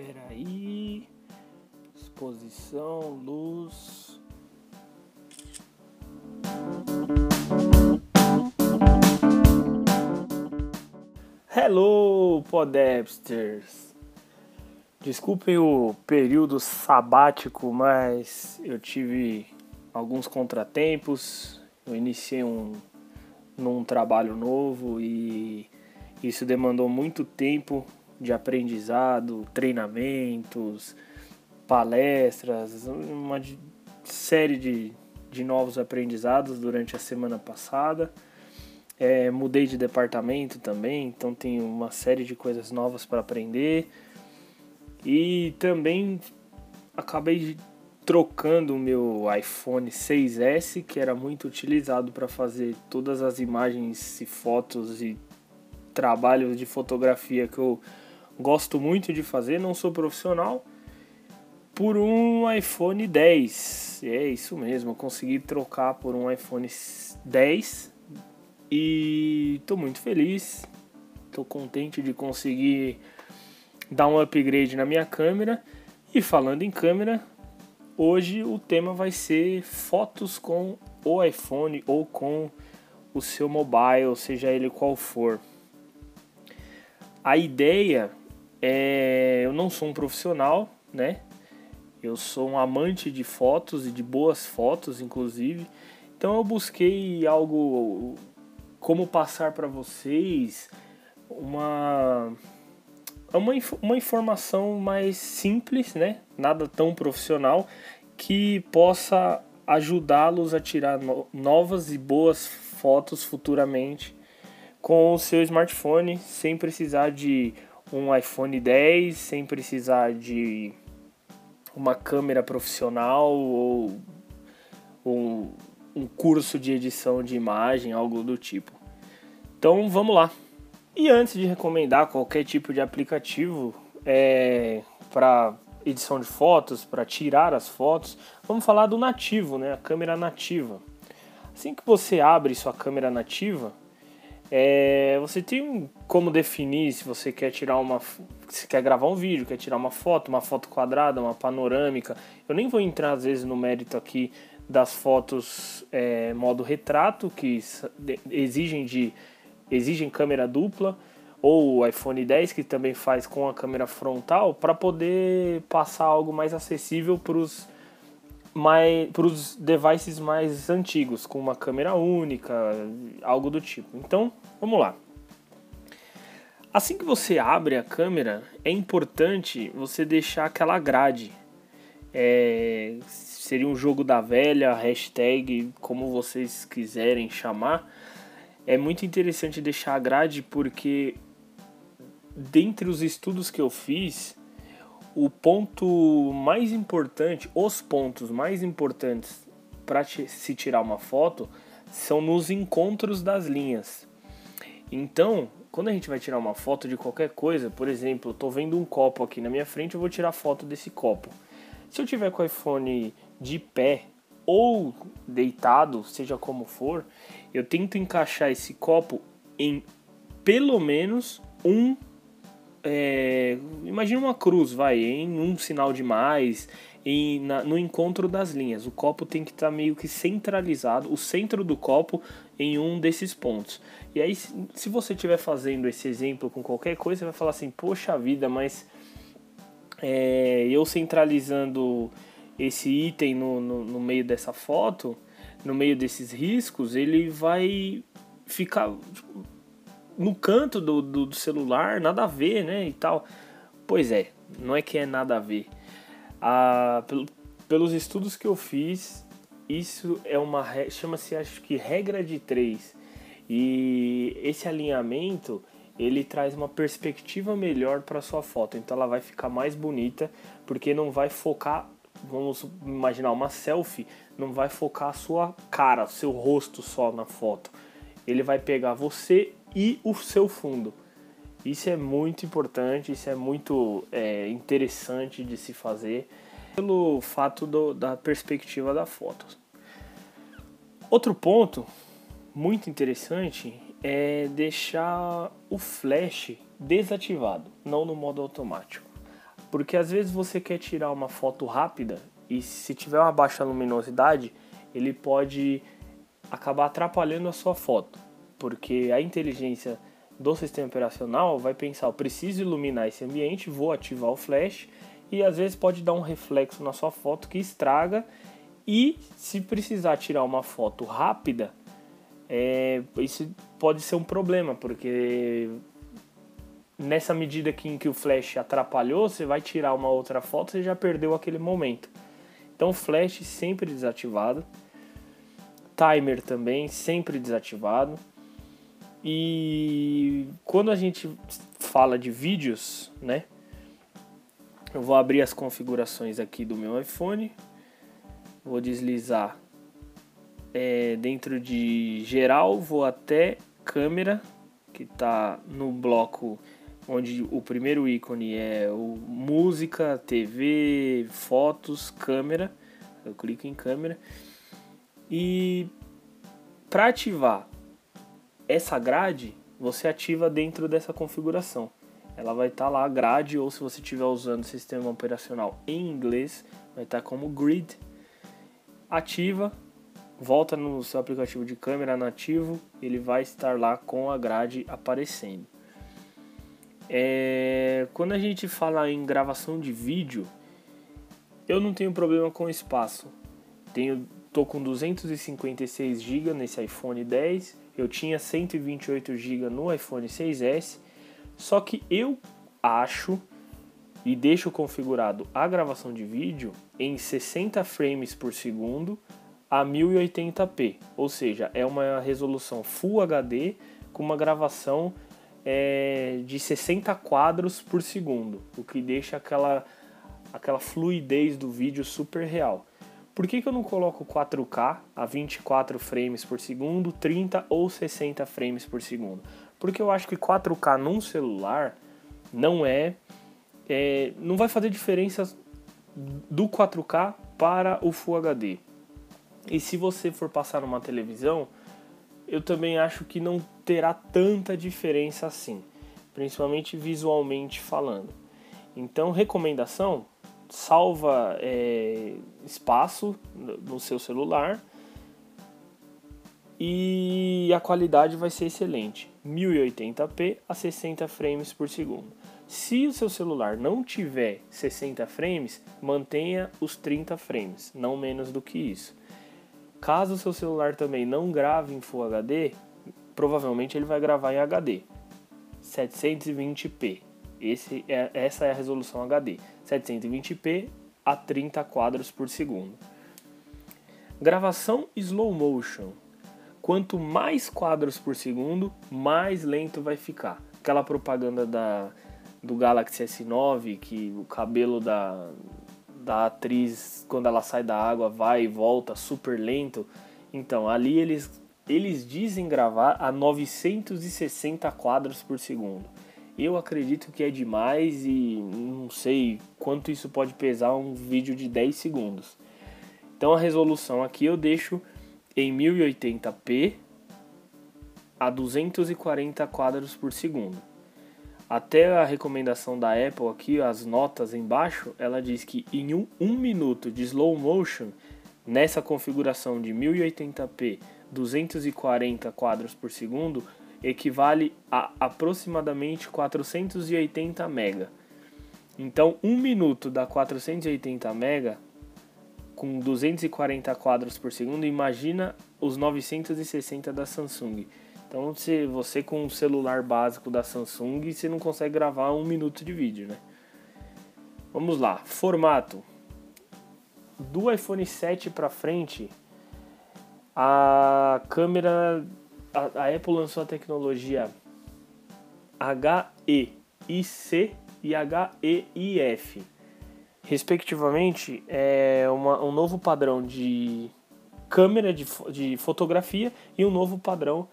Espera aí. Exposição, luz. Hello, Podapsters! Desculpem o período sabático, mas eu tive alguns contratempos. Eu iniciei um num trabalho novo e isso demandou muito tempo de aprendizado, treinamentos, palestras, uma série de, de novos aprendizados durante a semana passada. É, mudei de departamento também, então tenho uma série de coisas novas para aprender. E também acabei trocando o meu iPhone 6S, que era muito utilizado para fazer todas as imagens e fotos e trabalhos de fotografia que eu gosto muito de fazer, não sou profissional, por um iPhone 10. É isso mesmo, consegui trocar por um iPhone 10 e estou muito feliz, estou contente de conseguir dar um upgrade na minha câmera. E falando em câmera, hoje o tema vai ser fotos com o iPhone ou com o seu mobile, seja ele qual for. A ideia é, eu não sou um profissional, né? Eu sou um amante de fotos e de boas fotos, inclusive. Então eu busquei algo como passar para vocês uma uma, uma informação mais simples, né? Nada tão profissional que possa ajudá-los a tirar no novas e boas fotos futuramente com o seu smartphone sem precisar de um iPhone 10 sem precisar de uma câmera profissional ou um, um curso de edição de imagem, algo do tipo. Então vamos lá. E antes de recomendar qualquer tipo de aplicativo é, para edição de fotos, para tirar as fotos, vamos falar do nativo, né? a câmera nativa. Assim que você abre sua câmera nativa, é, você tem como definir se você quer tirar uma. Se quer gravar um vídeo, quer tirar uma foto, uma foto quadrada, uma panorâmica. Eu nem vou entrar às vezes no mérito aqui das fotos é, modo retrato, que exigem de exigem câmera dupla, ou o iPhone 10 que também faz com a câmera frontal, para poder passar algo mais acessível para os para os devices mais antigos, com uma câmera única, algo do tipo. Então, vamos lá. Assim que você abre a câmera, é importante você deixar aquela grade. É, seria um jogo da velha, hashtag, como vocês quiserem chamar. É muito interessante deixar a grade porque, dentre os estudos que eu fiz, o ponto mais importante, os pontos mais importantes para se tirar uma foto são nos encontros das linhas. Então, quando a gente vai tirar uma foto de qualquer coisa, por exemplo, eu tô vendo um copo aqui na minha frente, eu vou tirar foto desse copo. Se eu tiver com o iPhone de pé ou deitado, seja como for, eu tento encaixar esse copo em pelo menos um é, imagina uma cruz, vai, em um sinal de mais, em, na, no encontro das linhas. O copo tem que estar tá meio que centralizado, o centro do copo em um desses pontos. E aí, se, você estiver fazendo esse exemplo com qualquer coisa, você vai falar assim: Poxa vida, mas é, eu centralizando esse item no, no, no meio dessa foto, no meio desses riscos, ele vai ficar. Tipo, no canto do, do, do, celular, nada a ver, né? E tal. Pois é, não é que é nada a ver. Ah, pelo, pelos estudos que eu fiz, isso é uma. chama-se, acho que, regra de três. E esse alinhamento ele traz uma perspectiva melhor para sua foto. Então ela vai ficar mais bonita, porque não vai focar, vamos imaginar uma selfie, não vai focar a sua cara, seu rosto só na foto. Ele vai pegar você e o seu fundo. Isso é muito importante, isso é muito é, interessante de se fazer pelo fato do, da perspectiva da foto. Outro ponto muito interessante é deixar o flash desativado, não no modo automático. Porque às vezes você quer tirar uma foto rápida e se tiver uma baixa luminosidade, ele pode acabar atrapalhando a sua foto, porque a inteligência do sistema operacional vai pensar, eu preciso iluminar esse ambiente, vou ativar o flash e às vezes pode dar um reflexo na sua foto que estraga e se precisar tirar uma foto rápida, é, isso pode ser um problema, porque nessa medida que, em que o flash atrapalhou, você vai tirar uma outra foto, você já perdeu aquele momento. Então flash sempre desativado, timer também sempre desativado. E quando a gente fala de vídeos, né? Eu vou abrir as configurações aqui do meu iPhone. Vou deslizar é, dentro de geral, vou até câmera, que está no bloco onde o primeiro ícone é o música, TV, fotos, câmera. Eu clico em câmera. E para ativar essa grade, você ativa dentro dessa configuração. Ela vai estar tá lá grade ou se você estiver usando o sistema operacional em inglês, vai estar tá como grid. Ativa, volta no seu aplicativo de câmera nativo, ele vai estar lá com a grade aparecendo. É, quando a gente fala em gravação de vídeo, eu não tenho problema com espaço. Tenho, tô com 256 GB nesse iPhone 10, eu tinha 128 GB no iPhone 6S, só que eu acho e deixo configurado a gravação de vídeo em 60 frames por segundo a 1080p, ou seja, é uma resolução Full HD com uma gravação é, de 60 quadros por segundo, o que deixa aquela, aquela fluidez do vídeo super real. Por que, que eu não coloco 4K a 24 frames por segundo, 30 ou 60 frames por segundo? Porque eu acho que 4K num celular não é, é não vai fazer diferença do 4K para o Full HD. E se você for passar numa televisão, eu também acho que não terá tanta diferença assim, principalmente visualmente falando. Então, recomendação: salva é, espaço no seu celular e a qualidade vai ser excelente, 1080p a 60 frames por segundo. Se o seu celular não tiver 60 frames, mantenha os 30 frames, não menos do que isso. Caso o seu celular também não grave em Full HD, provavelmente ele vai gravar em HD. 720p. Esse é, essa é a resolução HD. 720p a 30 quadros por segundo. Gravação slow motion. Quanto mais quadros por segundo, mais lento vai ficar. Aquela propaganda da, do Galaxy S9 que o cabelo da, da atriz quando ela sai da água vai e volta super lento. Então, ali eles eles dizem gravar a 960 quadros por segundo. Eu acredito que é demais e não sei quanto isso pode pesar um vídeo de 10 segundos. Então a resolução aqui eu deixo em 1080p a 240 quadros por segundo. Até a recomendação da Apple aqui, as notas embaixo, ela diz que em um, um minuto de slow motion, nessa configuração de 1080p, 240 quadros por segundo, equivale a aproximadamente 480 mega. Então, um minuto dá 480 mega com 240 quadros por segundo. Imagina os 960 da Samsung. Então, se você com um celular básico da Samsung, você não consegue gravar um minuto de vídeo, né? Vamos lá, formato. Do iPhone 7 para frente, a câmera, a, a Apple lançou a tecnologia HEIC e HEIF. Respectivamente, é uma, um novo padrão de câmera de, de fotografia e um novo padrão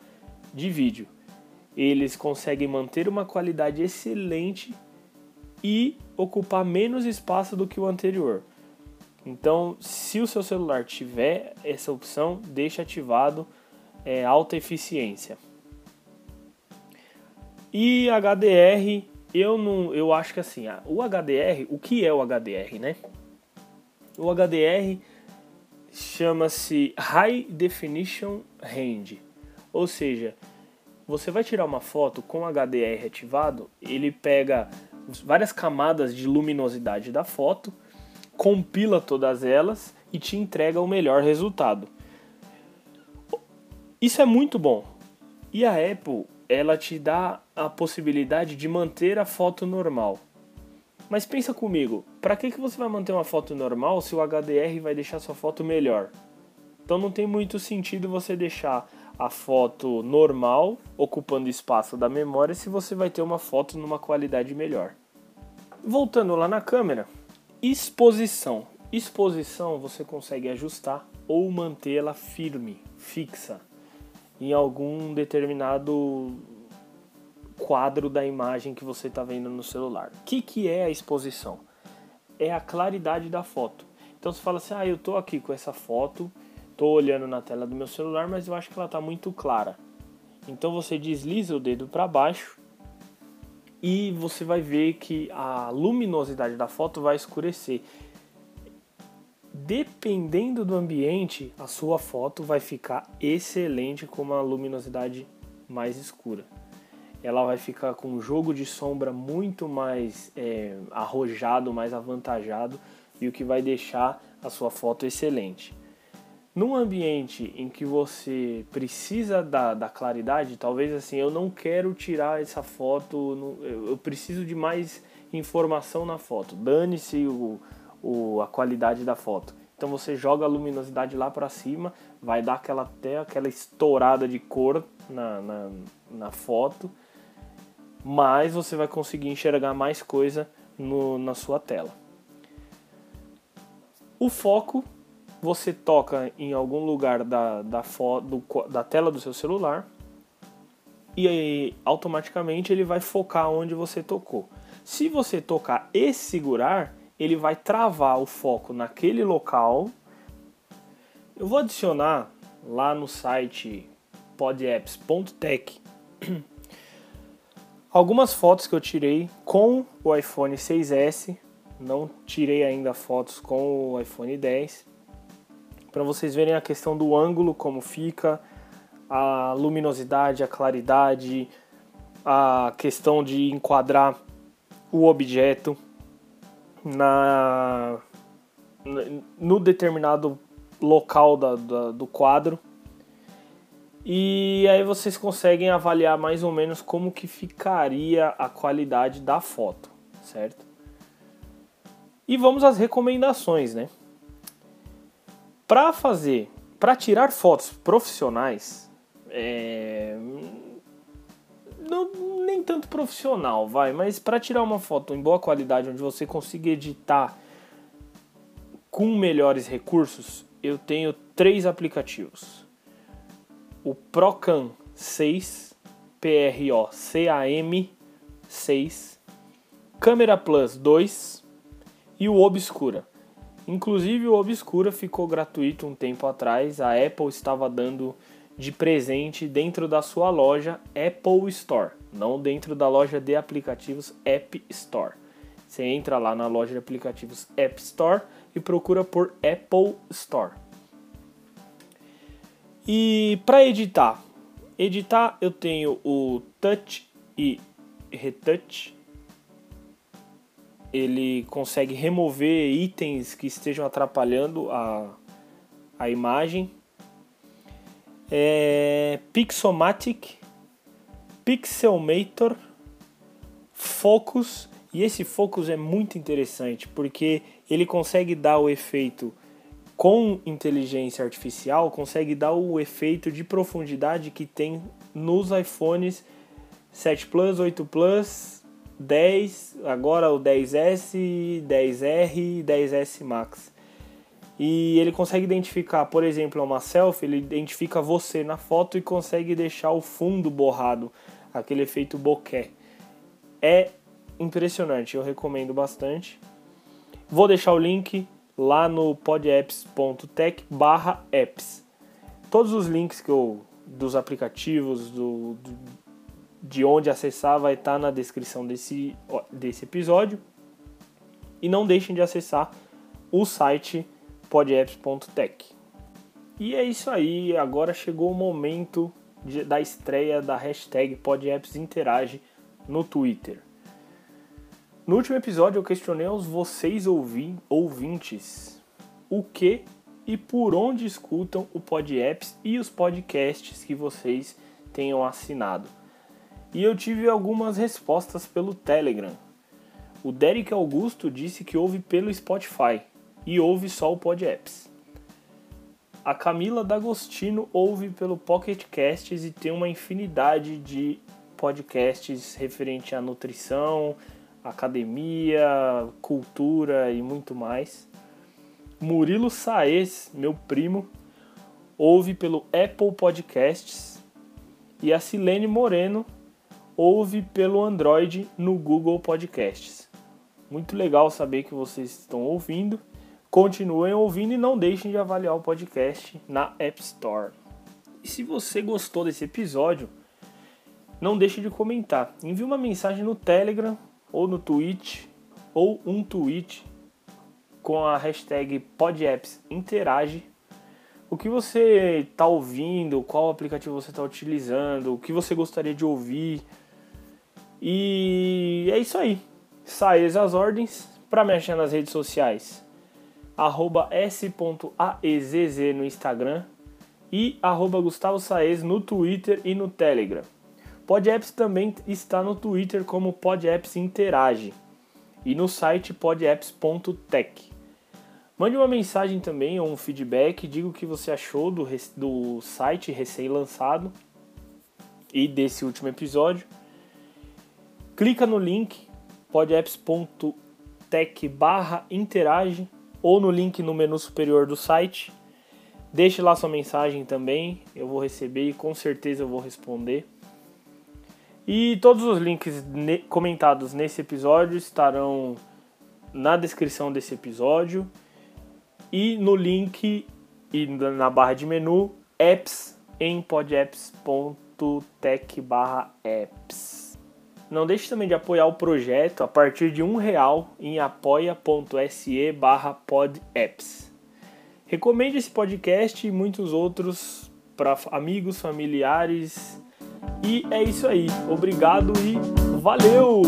de vídeo. Eles conseguem manter uma qualidade excelente e ocupar menos espaço do que o anterior. Então, se o seu celular tiver essa opção, deixe ativado é, alta eficiência. E HDR eu não, eu acho que assim, o HDR, o que é o HDR, né? O HDR chama-se High Definition Range, ou seja, você vai tirar uma foto com HDR ativado, ele pega várias camadas de luminosidade da foto, compila todas elas e te entrega o melhor resultado. Isso é muito bom. E a Apple, ela te dá a possibilidade de manter a foto normal. Mas pensa comigo, para que, que você vai manter uma foto normal se o HDR vai deixar sua foto melhor? Então não tem muito sentido você deixar a foto normal ocupando espaço da memória se você vai ter uma foto numa qualidade melhor. Voltando lá na câmera, exposição. Exposição você consegue ajustar ou mantê-la firme, fixa, em algum determinado quadro da imagem que você está vendo no celular. O que, que é a exposição? É a claridade da foto. Então você fala assim, ah, eu estou aqui com essa foto, estou olhando na tela do meu celular, mas eu acho que ela está muito clara. Então você desliza o dedo para baixo e você vai ver que a luminosidade da foto vai escurecer. Dependendo do ambiente, a sua foto vai ficar excelente com uma luminosidade mais escura. Ela vai ficar com um jogo de sombra muito mais é, arrojado, mais avantajado e o que vai deixar a sua foto excelente. Num ambiente em que você precisa da, da claridade, talvez assim, eu não quero tirar essa foto, eu preciso de mais informação na foto. Dane-se o, o, a qualidade da foto. Então você joga a luminosidade lá para cima, vai dar aquela até aquela estourada de cor na, na, na, foto, mas você vai conseguir enxergar mais coisa no, na sua tela. O foco você toca em algum lugar da, da, foto, da tela do seu celular e aí, automaticamente ele vai focar onde você tocou. Se você tocar e segurar, ele vai travar o foco naquele local. Eu vou adicionar lá no site podapps.tech algumas fotos que eu tirei com o iPhone 6S. Não tirei ainda fotos com o iPhone 10 para vocês verem a questão do ângulo, como fica, a luminosidade, a claridade, a questão de enquadrar o objeto na no determinado local da, da, do quadro e aí vocês conseguem avaliar mais ou menos como que ficaria a qualidade da foto, certo? E vamos às recomendações, né? Para fazer, para tirar fotos profissionais, é, não, nem tanto profissional, vai, mas para tirar uma foto em boa qualidade, onde você consiga editar com melhores recursos, eu tenho três aplicativos. O Procam 6, P-R-O-C-A-M 6, Camera Plus 2 e o Obscura. Inclusive o Obscura ficou gratuito um tempo atrás. A Apple estava dando de presente dentro da sua loja Apple Store, não dentro da loja de aplicativos App Store. Você entra lá na loja de aplicativos App Store e procura por Apple Store. E para editar, editar eu tenho o Touch e Retouch ele consegue remover itens que estejam atrapalhando a, a imagem. É, Pixomatic, Pixelmator, Focus. E esse Focus é muito interessante porque ele consegue dar o efeito com inteligência artificial, consegue dar o efeito de profundidade que tem nos iPhones 7 Plus, 8 Plus 10, agora o 10S, 10R e 10S Max. E ele consegue identificar, por exemplo, uma selfie, ele identifica você na foto e consegue deixar o fundo borrado, aquele efeito bokeh. É impressionante, eu recomendo bastante. Vou deixar o link lá no podapps.tech barra apps. Todos os links que eu, dos aplicativos, do, do de onde acessar vai estar na descrição desse, desse episódio. E não deixem de acessar o site podapps.tech. E é isso aí, agora chegou o momento de, da estreia da hashtag PodAppsInterage no Twitter. No último episódio eu questionei aos vocês ouvintes o que e por onde escutam o PodApps e os podcasts que vocês tenham assinado. E eu tive algumas respostas pelo Telegram. O Derek Augusto disse que ouve pelo Spotify e ouve só o PodApps. A Camila D'Agostino ouve pelo Pocket Casts e tem uma infinidade de podcasts referente à nutrição, academia, cultura e muito mais. Murilo Saez, meu primo, ouve pelo Apple Podcasts e a Silene Moreno ouve pelo Android no Google Podcasts. Muito legal saber que vocês estão ouvindo Continuem ouvindo e não deixem de avaliar o podcast na App Store. E se você gostou desse episódio, não deixe de comentar. Envie uma mensagem no Telegram ou no Twitch ou um tweet com a hashtag PodAppsInterage. O que você está ouvindo, qual aplicativo você está utilizando, o que você gostaria de ouvir. E é isso aí. Saia as ordens para me achar nas redes sociais arroba s.aezz no Instagram e arroba Gustavo Saez no Twitter e no Telegram. PodApps também está no Twitter como PodApps Interage e no site podapps.tech. Mande uma mensagem também ou um feedback, diga o que você achou do, do site recém-lançado e desse último episódio. Clica no link podapps.tech barra interage ou no link no menu superior do site. Deixe lá sua mensagem também, eu vou receber e com certeza eu vou responder. E todos os links ne comentados nesse episódio estarão na descrição desse episódio e no link e na barra de menu apps em podapps.tech/apps. Não deixe também de apoiar o projeto a partir de um real em apoia.se barra podapps. Recomende esse podcast e muitos outros para amigos, familiares. E é isso aí. Obrigado e valeu!